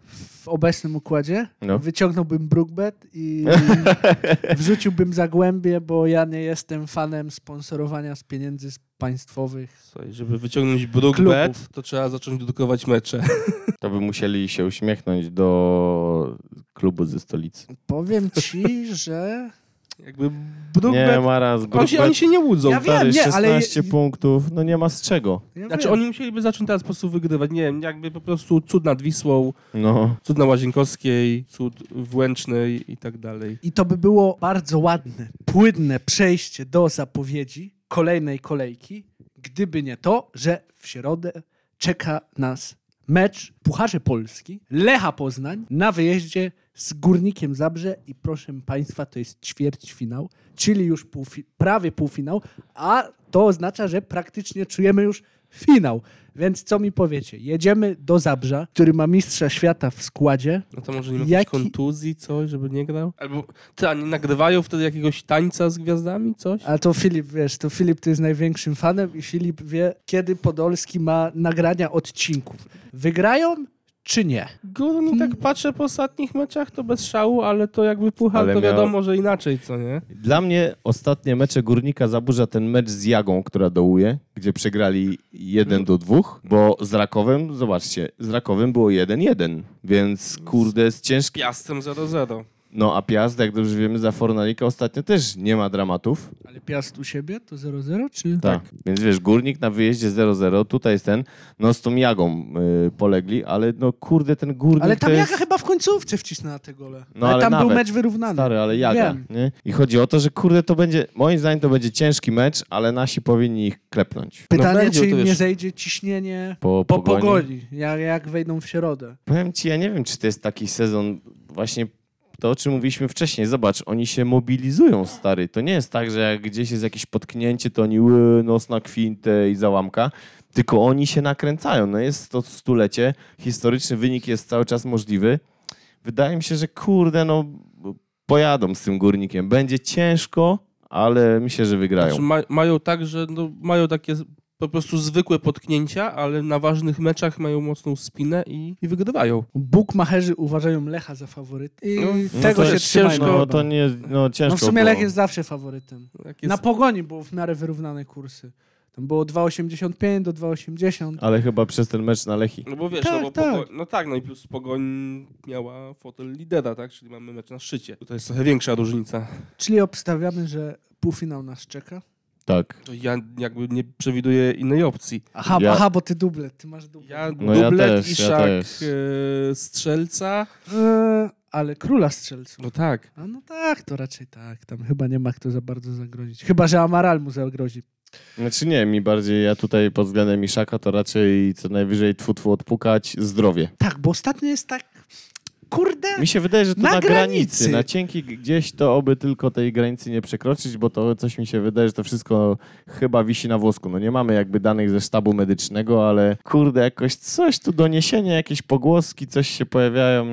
w obecnym układzie.
No.
Wyciągnąłbym Brookbet i [LAUGHS] wrzuciłbym Zagłębie, bo ja nie jestem fanem sponsorowania z pieniędzy z państwowych.
Słuchaj, żeby wyciągnąć Brookbet, to trzeba zacząć dedukować mecze. [LAUGHS]
To by musieli się uśmiechnąć do klubu ze stolicy.
Powiem ci, że...
Jakby
Nie,
Brookbet...
Maraz,
Oni się, oni się nie łudzą.
Ja wiem, nie, ale-
16 punktów, no nie ma z czego.
Ja
Znaczy
wiem.
oni musieliby zacząć teraz po prostu wygrywać. Nie wiem, jakby po prostu cud nad Wisłą,
No,
cud na Łazienkowskiej, cud w Łęcznej i tak dalej.
I to by było bardzo ładne, płynne przejście do zapowiedzi kolejnej kolejki, gdyby nie to, że w środę czeka nas mecz Pucharze Polski, Lecha Poznań na wyjeździe z Górnikiem Zabrze i proszę Państwa, to jest ćwierćfinał, czyli już półfi- prawie półfinał, a to oznacza, że praktycznie czujemy już finał. Więc co mi powiecie? Jedziemy do Zabrza, który ma mistrza świata w składzie,
No to może nie ma
Jaki-
jakiejś kontuzji, coś, żeby nie grał? Albo ty, a nie nagrywają wtedy jakiegoś tańca z gwiazdami, coś?
Ale to Filip, wiesz, to Filip to jest największym fanem i Filip wie, kiedy Podolski ma nagrania odcinków. Wygrają czy nie?
Górnik tak patrzę po ostatnich meczach, to bez szału, ale to jakby puchar,
Ale
to
miał-
wiadomo, że inaczej, co nie?
Dla mnie ostatnie mecze Górnika zaburza ten mecz z Jagą, która dołuje, gdzie przegrali 1 do 2, bo z Rakowem, zobaczcie, z Rakowem było 1-1, więc kurde jest ciężki.
Piastem 0-0.
No a Piast, jak dobrze wiemy, za Fornalika ostatnio też nie ma dramatów.
Ale Piast u siebie to 0-0 czy?
Tak. Więc wiesz, Górnik na wyjeździe 0-0, tutaj jest ten, no z tą Jagą y, polegli, ale no kurde, ten Górnik
Ale tam
to
Jaga
jest...
chyba w końcówce wcisnęła te gole.
No,
ale,
ale
tam był
nawet.
mecz wyrównany.
Stary, ale Jaga.
Wiem.
Nie? I chodzi o to, że kurde, to będzie, moim zdaniem to będzie ciężki mecz, ale nasi powinni ich klepnąć.
Pytanie,
No
czy im nie zejdzie ciśnienie
Po,
po
pogoni.
pogoni, jak, jak wejdą w środę.
Powiem ci, ja nie wiem, czy to jest taki sezon, właśnie to, o czym mówiliśmy wcześniej. Zobacz, oni się mobilizują, stary. To nie jest tak, że jak gdzieś jest jakieś potknięcie, to oni ły, nos na kwintę i załamka, tylko oni się nakręcają. No jest to stulecie, historyczny wynik jest cały czas możliwy. Wydaje mi się, że kurde, no pojadą z tym górnikiem. Będzie ciężko, ale myślę, że wygrają.
Znaczy, ma, mają tak, że no, mają takie po prostu zwykłe potknięcia, ale na ważnych meczach mają mocną spinę i, i wygrywają.
Bukmacherzy uważają Lecha za faworyt. I
No,
No
tego
to
się trzymają.
ciężko, no to nie, no ciężko
No w sumie
było.
Lech jest zawsze faworytem.
Jest,
Na pogoni było w miarę wyrównane kursy. Tam było 2,85 do 2,80.
Ale chyba przez ten mecz na Lechi.
No bo wiesz,
Tak,
no, bo
tak.
Pogo- no tak, no i plus Pogoń miała fotel lidera, tak? Czyli mamy mecz na szczycie. To jest trochę większa różnica.
Czyli obstawiamy, że półfinał nas czeka.
Tak.
To ja jakby nie przewiduję innej opcji.
Aha,
Ja-
aha bo ty dublet, ty masz dublet.
Ja
No ja
dublet
też,
i
ja
szak
też.
e, strzelca.
Eee, ale króla strzelców.
No tak.
A no tak, to raczej tak. Tam chyba nie ma kto za bardzo zagrozić. Chyba, że Amaral mu zagrozi.
Znaczy nie, mi bardziej, ja tutaj pod względem Miszaka to raczej co najwyżej tfu, tfu odpukać zdrowie.
Tak, bo ostatnio jest tak... Kurde...
Mi się wydaje, że to
Na
na,
granicy.
granicy, na cienkiej gdzieś to oby tylko tej granicy nie przekroczyć, bo to coś mi się wydaje, że to wszystko chyba wisi na włosku. No nie mamy jakby danych ze sztabu medycznego, ale kurde, jakoś coś tu doniesienia, jakieś pogłoski, coś się pojawiają.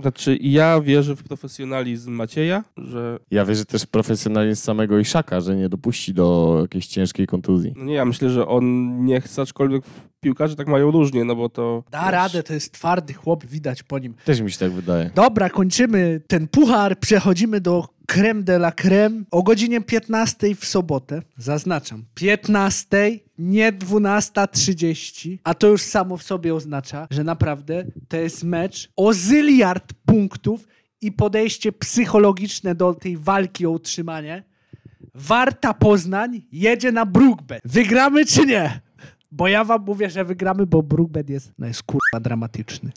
Znaczy ja wierzę w profesjonalizm Macieja, że
Ja wierzę też w profesjonalizm samego Iszaka, że nie dopuści do jakiejś ciężkiej kontuzji.
no nie, ja myślę, że on nie chce, aczkolwiek piłkarze tak mają różnie, no bo to...
Da
wiesz,
radę, to jest twardy chłop, widać po nim.
Też mi się tak wydaje.
Dobra, kończymy ten puchar, przechodzimy do creme de la creme o godzinie 15 w sobotę. Zaznaczam, 15, nie 12.30, a to już samo w sobie oznacza, że naprawdę to jest mecz o zyliard punktów i podejście psychologiczne do tej walki o utrzymanie. Warta Poznań jedzie na Brookbet. Wygramy czy nie? Bo ja wam mówię, że wygramy, bo Brookbet jest, no jest kurwa dramatyczny.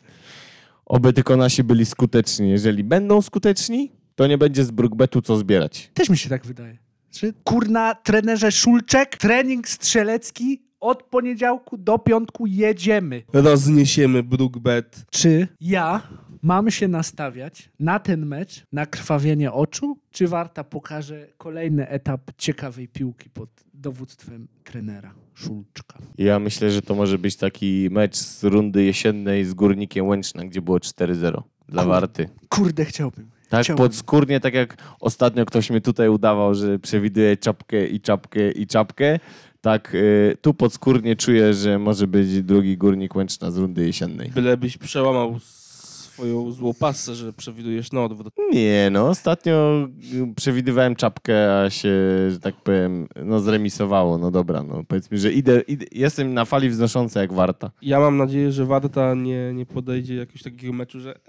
Oby tylko nasi byli skuteczni. Jeżeli będą skuteczni, to nie będzie z Brookbetu co zbierać.
Też mi się tak wydaje. Czy kurna, trenerze Szulczek, trening strzelecki od poniedziałku do piątku jedziemy.
Rozniesiemy Brookbet.
Czy ja mam się nastawiać na ten mecz, na krwawienie oczu, czy Warta pokaże kolejny etap ciekawej piłki pod dowództwem trenera Szulczka?
Ja myślę, że to może być taki mecz z rundy jesiennej z Górnikiem Łęczna, gdzie było 4-0 dla
Kur-
Warty.
Kurde, chciałbym.
Tak
Chciałbym.
podskórnie, tak jak ostatnio ktoś mi tutaj udawał, że przewiduje czapkę i czapkę i czapkę, tak y, tu podskórnie czuję, że może być drugi górnik Łęczna z rundy jesiennej.
Bylebyś przełamał swoją złą pasę, że przewidujesz na odwrót.
Nie, no ostatnio y, przewidywałem czapkę, a się, że tak powiem, no zremisowało. No dobra, no powiedzmy, że idę, idę jestem na fali wznoszącej jak Warta.
Ja mam nadzieję, że Warta nie, nie podejdzie jakiegoś takiego meczu, że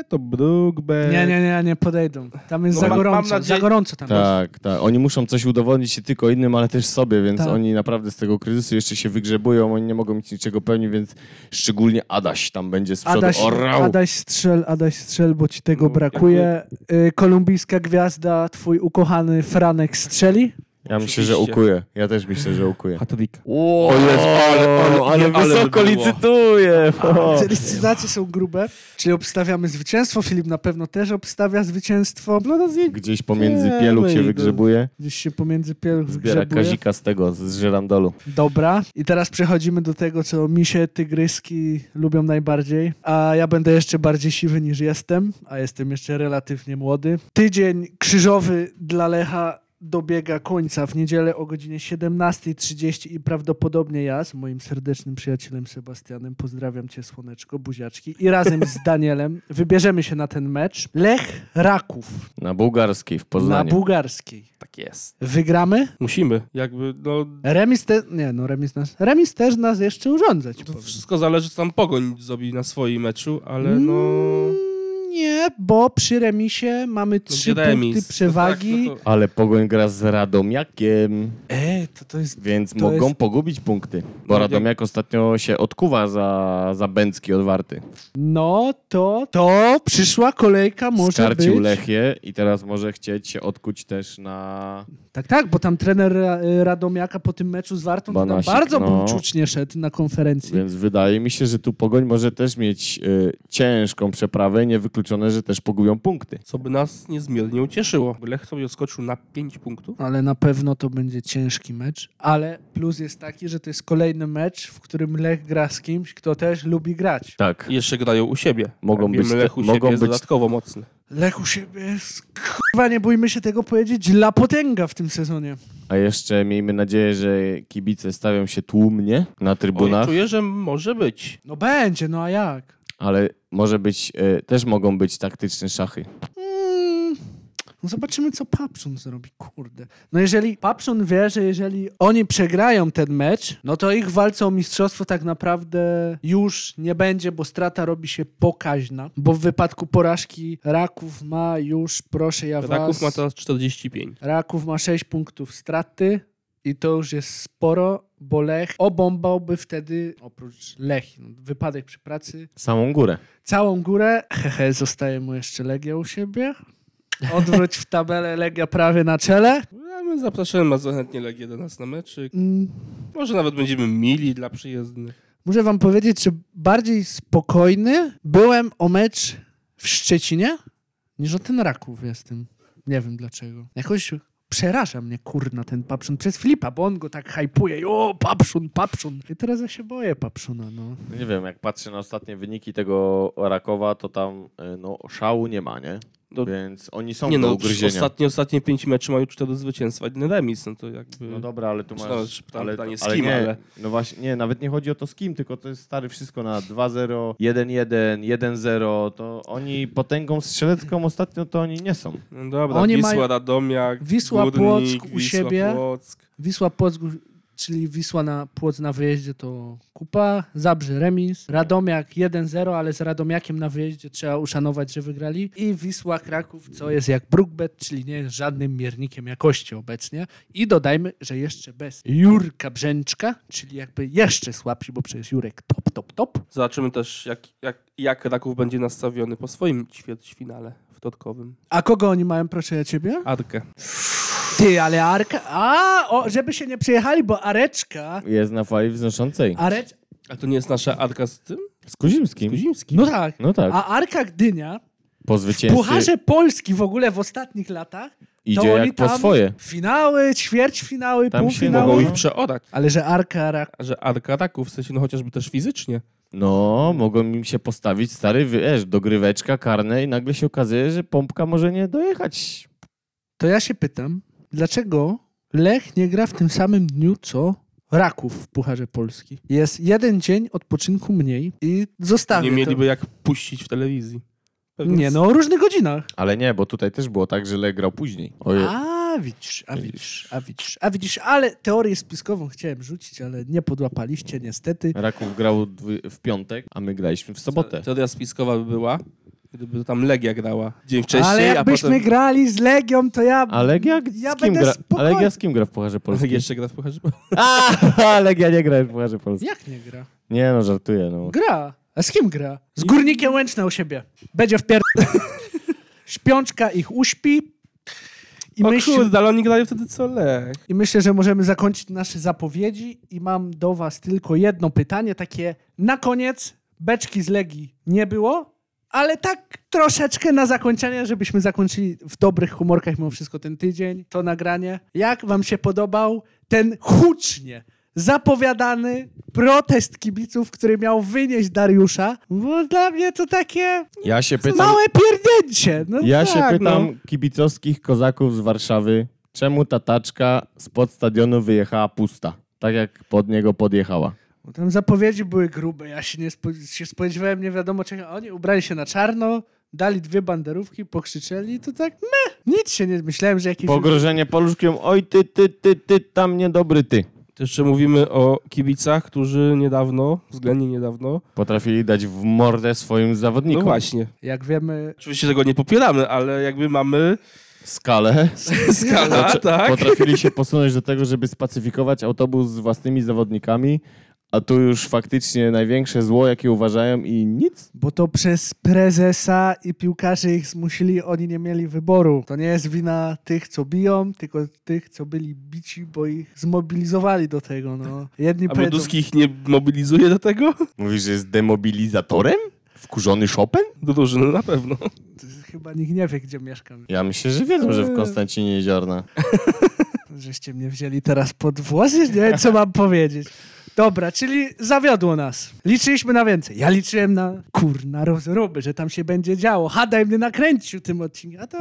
e, to Brookback.
Nie, nie, nie, nie podejdą. Tam jest
No,
za
mam- mam
gorąco,
nadzieję-
za gorąco tam jest.
Tak, tak. Oni muszą coś udowodnić się tylko innym, ale też sobie, więc
Tak.
oni naprawdę z tego kryzysu jeszcze się wygrzebują, oni nie mogą mieć niczego pewni, więc szczególnie Adaś tam będzie z przodu
Adaś,
orał.
Adaś strzel, Adaś strzel, bo ci tego
No,
brakuje. Y, kolumbijska gwiazda, twój ukochany Franek strzeli.
Ja myślę, że ukuje. Ja też myślę, że ukuje.
Hattrick.
O,
Jezu, ale- ale-
ale
ale
wysoko
by
licytuje. O.
Licytacje są grube, czyli obstawiamy zwycięstwo. Filip na pewno też obstawia zwycięstwo. No to zje...
Gdzieś pomiędzy
Nie,
pieluch się
wyjdę.
wygrzebuje.
gdzieś się pomiędzy pieluch
Zbiera
wygrzebuje.
kazika z tego, z żerandolu.
Dobra. I teraz przechodzimy do tego, co misie, tygryski lubią najbardziej. A ja będę jeszcze bardziej siwy niż jestem, a jestem jeszcze relatywnie młody. Tydzień krzyżowy dla Lecha dobiega końca w niedzielę o godzinie 17.30 i prawdopodobnie ja z moim serdecznym przyjacielem Sebastianem, pozdrawiam cię słoneczko, buziaczki, i razem z Danielem wybierzemy się na ten mecz. Lech Raków
Na bułgarskiej w
na
Poznaniu.
bułgarskiej.
Tak jest.
Wygramy?
Musimy. Jakby, no,
Remis, te... nie, no remis, nas... remis też nas jeszcze urządzać.
to
powiem.
wszystko zależy, co tam Pogoń zrobi na swoim meczu, ale no...
Nie, bo przy remisie mamy
no
trzy punkty przewagi.
No tak, no to...
Ale Pogoń gra z Radomiakiem,
E, to, to jest...
więc
To
mogą
jest-
pogubić punkty. Bo
No,
Radomiak ostatnio się odkuwa za, za Bęcki od Warty.
No to, to przyszła kolejka może
Skarcił
być.
Lechię i teraz może chcieć się odkuć też na...
Tak, tak, bo tam trener Ra- Radomiaka po tym meczu z Wartą to tam
Banasik,
bardzo
no.
buńczucznie szedł na konferencji.
Więc wydaje mi się, że tu Pogoń może też mieć y, ciężką przeprawę, niewykluczone, że też pogubią punkty.
Co by nas niezmiernie ucieszyło. Lech sobie skoczył na 5 punktów.
Ale na pewno to będzie ciężki mecz. Ale plus jest taki, że to jest kolejny mecz, w którym Lech gra z kimś, kto też lubi grać.
Tak.
I jeszcze grają u siebie.
Mogą
Jak wiemy,
być te-
Lech u
mogą
siebie jest
być-
dodatkowo mocny.
Lech u siebie jest, kurwa, nie bójmy się tego powiedzieć, la potęga w tym sezonie.
A jeszcze miejmy nadzieję, że kibice stawią się tłumnie na
Oj,
trybunach,
czuję, że może być.
No będzie, no a jak?
Ale może być, y, też mogą być taktyczne szachy.
Mm, no zobaczymy, co Papszun zrobi, kurde. No jeżeli Papszun wie, że jeżeli oni przegrają ten mecz, no to ich walce o mistrzostwo tak naprawdę już nie będzie, bo strata robi się pokaźna. Bo w wypadku porażki Raków ma już, proszę ja was...
Raków ma teraz 45.
Raków ma 6 punktów straty i to już jest sporo, bo Lech obombałby wtedy, oprócz Lech, no, wypadek przy pracy,
Samą górę.
całą górę. Hehe, zostaje mu jeszcze Legia u siebie. Odwróć w tabelę Legia prawie na czele.
Ja my zapraszamy bardzo chętnie Legię do nas na meczyk.
Mm,
Może nawet będziemy mili dla przyjezdnych.
Muszę wam powiedzieć, że bardziej spokojny byłem o mecz w Szczecinie niż o ten Raków jestem. Nie wiem dlaczego. Jakoś przeraża mnie kurna ten Papszun przez Filipa, bo on go tak hypuje. O, Papszun, Papszun. I teraz ja się boję Papszuna, no.
Nie wiem, jak patrzę na ostatnie wyniki tego Rakowa, to tam y, no, szału nie ma, nie?
No,
Więc oni są
nie
do
no,
ugryzienia.
ostatnie, ostatnie pięć meczy mają cztery zwycięstwa, jeden remis, no to jakby...
No dobra, ale tu masz... ale,
pytanie z
ale
kim,
nie,
ale-
No właśnie, nie, nawet nie chodzi o to z kim, tylko to jest stary wszystko na 2-0, 1-1, 1-0, to oni potęgą strzelecką ostatnio to oni nie są.
No dobra,
Oni
Wisła,
mają-
Radomiak,
Wisła
Górnik,
Płock u
Wisła
siebie.
Płock.
Wisła Płock, czyli Wisła na Płoc na wyjeździe to kupa, Zabrze remis, Radomiak 1-0, ale z Radomiakiem na wyjeździe trzeba uszanować, że wygrali i Wisła Kraków, co jest jak Brookbet, czyli nie jest żadnym miernikiem jakości obecnie i dodajmy, że jeszcze bez Jurka Brzęczka, czyli jakby jeszcze słabsi, bo przecież Jurek top, top, top.
Zobaczymy też, jak, jak, jak Raków będzie nastawiony po swoim ćwierćfinale wtorkowym.
A kogo oni mają, proszę ja ciebie?
Arkę.
Ty, ale Arka... A, o, żeby się nie przejechali, bo Areczka...
Jest na fali wznoszącej.
Arecz...
A to nie jest nasza Arka z tym?
Z Kuzimskim.
Kuzimski.
No tak.
No tak,
A Arka Gdynia
po
w
zwycięstwie
Pucharze Polski w ogóle w ostatnich latach
idzie
to oni
jak po
tam
swoje.
Finały, ćwierćfinały,
Tam się
Mogą
półfinały.
ich przeorać.
Ale że Arka, Rak...
Że Arka Raków, w sensie no chociażby też fizycznie.
No, mogą im się postawić stary, wiesz, dogryweczka, karne i nagle się okazuje, że pompka może nie dojechać.
To ja się pytam, dlaczego Lech nie gra w tym samym dniu, co Raków w Pucharze Polski? Jest jeden dzień odpoczynku mniej i zostawię
Nie mieliby
to.
jak puścić w telewizji. Pewnie
Nie, no o różnych godzinach.
Ale nie, bo tutaj też było tak, że Lech grał później. Oje,
A widzisz, a widzisz, a widzisz, a widzisz, ale teorię spiskową chciałem rzucić, ale nie podłapaliście niestety.
Raków grał dwu- w piątek, a my graliśmy w sobotę.
Teoria spiskowa by była, gdyby tam Legia grała dzień wcześniej,
ale
a
jakbyśmy
potem...
grali z Legią, to ja,
A Legia
ja
z kim
będę
gra? A. Legia z kim gra w Pucharze Polskim?
Legia jeszcze gra w Pucharze [LAUGHS]
A, Legia nie gra w Pucharze Polskim.
Jak nie gra?
Nie no, żartuję, no.
Gra. A z kim gra? Z Górnikiem Łęczna u siebie. Będzie w pier... [LAUGHS] Śpiączka ich uśpi. I,
O
myśl...
kurde, ale oni grają wtedy co Lech.
I myślę, że możemy zakończyć nasze zapowiedzi. I mam do was tylko jedno pytanie, takie na koniec. Beczki z Legii nie było, ale tak troszeczkę na zakończenie, żebyśmy zakończyli w dobrych humorkach mimo wszystko ten tydzień, to nagranie. Jak wam się podobał ten hucznie zapowiadany protest kibiców, który miał wynieść Dariusza? Bo dla mnie to takie
Ja się pytam,
małe pierdnięcie. No
ja się
tak,
pytam
no.
kibicowskich kozaków z Warszawy, czemu ta taczka spod stadionu wyjechała pusta, tak jak pod niego podjechała.
Bo tam zapowiedzi były grube. Ja się nie spo, się spodziewałem, nie wiadomo czego. Oni ubrali się na czarno, dali dwie banderówki, pokrzyczeli i to tak meh. Nic się nie myślałem, że jakiś...
Pogrożenie paluszkiem, oj ty, ty, ty, ty, tam niedobry ty.
To jeszcze mówimy o kibicach, którzy niedawno, względnie niedawno,
Potrafili dać w mordę swoim
no
zawodnikom.
właśnie,
Jak wiemy,
oczywiście tego nie popieramy, ale jakby mamy
Skalę. [LAUGHS]
skala,
Potr-
tak?
Potrafili się posunąć do tego, żeby spacyfikować autobus z własnymi zawodnikami, a tu już faktycznie największe zło, jakie uważają i nic.
bo to przez prezesa i piłkarzy ich zmusili, oni nie mieli wyboru. To nie jest wina tych, co biją, tylko tych, co byli bici, bo ich zmobilizowali do tego. No. Jedni
A
powiedzą,
ich nie mobilizuje do tego?
Mówisz, że jest demobilizatorem? Wkurzony Chopin?
Do drużyny na pewno.
chyba nikt nie wie, gdzie mieszkam.
Ja myślę, że wiedzą, że w Konstancinie Jeziorna. [LAUGHS]
Żeście mnie wzięli teraz pod włosy? Nie wiem, co mam powiedzieć. Dobra, czyli zawiodło nas. Liczyliśmy na więcej. Ja liczyłem na kurna rozruby, że tam się będzie działo. Hadaj mnie nakręcił tym odcinkiem. A to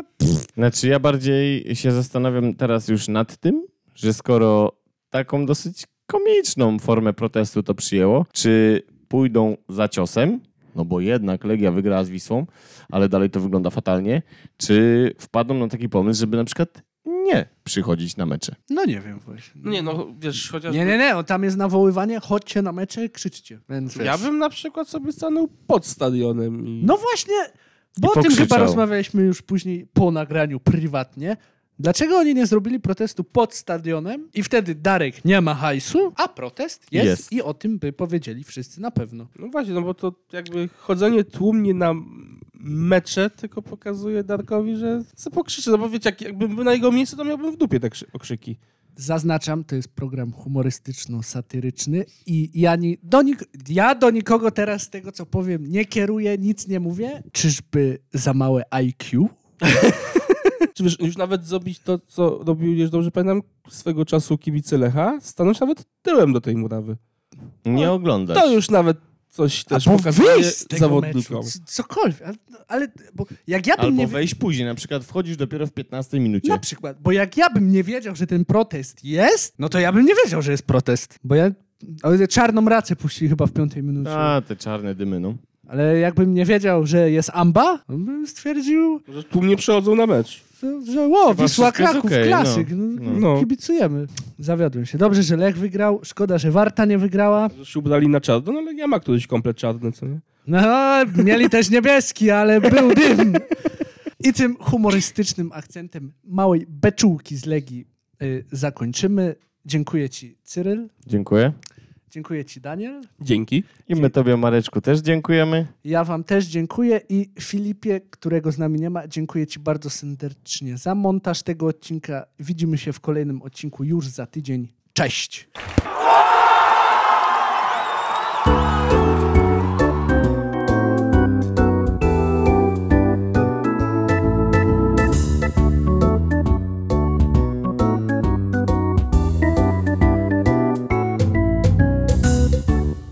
Znaczy, ja bardziej się zastanawiam teraz już nad tym, że skoro taką dosyć komiczną formę protestu to przyjęło, czy pójdą za ciosem, no bo jednak Legia wygrała z Wisłą, ale dalej to wygląda fatalnie, czy wpadną na taki pomysł, żeby na przykład nie przychodzić na mecze.
no nie wiem właśnie.
No nie, no wiesz, chociaż...
Nie, nie, nie, on tam jest nawoływanie, chodźcie na mecze, krzyczcie. Więc
Ja bym na przykład sobie stanął pod stadionem i...
No właśnie, bo o tym chyba rozmawialiśmy już później po nagraniu prywatnie. Dlaczego oni nie zrobili protestu pod stadionem i wtedy Darek nie ma hajsu, a protest jest,
Jest.
i o tym by powiedzieli wszyscy na pewno.
No właśnie, no bo to jakby chodzenie tłumnie na mecze tylko pokazuje Darkowi, że se pokrzyczy. No bo wiecie, jak, jakbym był na jego miejscu, to miałbym w dupie te krzy- okrzyki.
Zaznaczam, to jest program humorystyczno-satyryczny i ja, ni- do nik- ja do nikogo teraz z tego, co powiem, nie kieruję, nic nie mówię. Czyżby za małe IQ? [LAUGHS]
Czy wiesz, już nawet zrobić to, co robił, już dobrze pamiętam, swego czasu kibice Lecha, stanąć nawet tyłem do tej murawy.
Nie oglądać.
To już nawet coś też
Albo
pokazuje
wyjść z tego
zawodnikom.
meczu, c- cokolwiek. Ale, ale bo jak ja bym
Albo
nie...
wejść później, na przykład wchodzisz dopiero w 15 minucie.
Na przykład, bo jak ja bym nie wiedział, że ten protest jest, no to ja bym nie wiedział, że jest protest. Bo ja ale czarną racę puścili chyba w piątej minucie.
A, te czarne dymy, no.
Ale jakbym nie wiedział, że jest amba, to bym stwierdził,
Że tłumnie przechodzą na mecz.
Że, że ło,
Chyba
Wisła Kraków,
okej,
klasyk.
no.
No.
No.
No.
Kibicujemy. Zawiodłem się. Dobrze, że Lech wygrał. Szkoda, że Warta nie wygrała.
Że się ubrali na czarno, no ale ja ma któryś komplet czarny, co nie?
No, mieli też niebieski, ale był dym. I tym humorystycznym akcentem małej beczułki z Legii y, zakończymy. Dziękuję ci, Cyryl.
Dziękuję.
Dziękuję Ci, Daniel.
Dzięki.
I my Tobie, Mareczku, też dziękujemy.
Ja Wam też dziękuję i Filipie, którego z nami nie ma, dziękuję Ci bardzo serdecznie za montaż tego odcinka. Widzimy się w kolejnym odcinku już za tydzień. Cześć!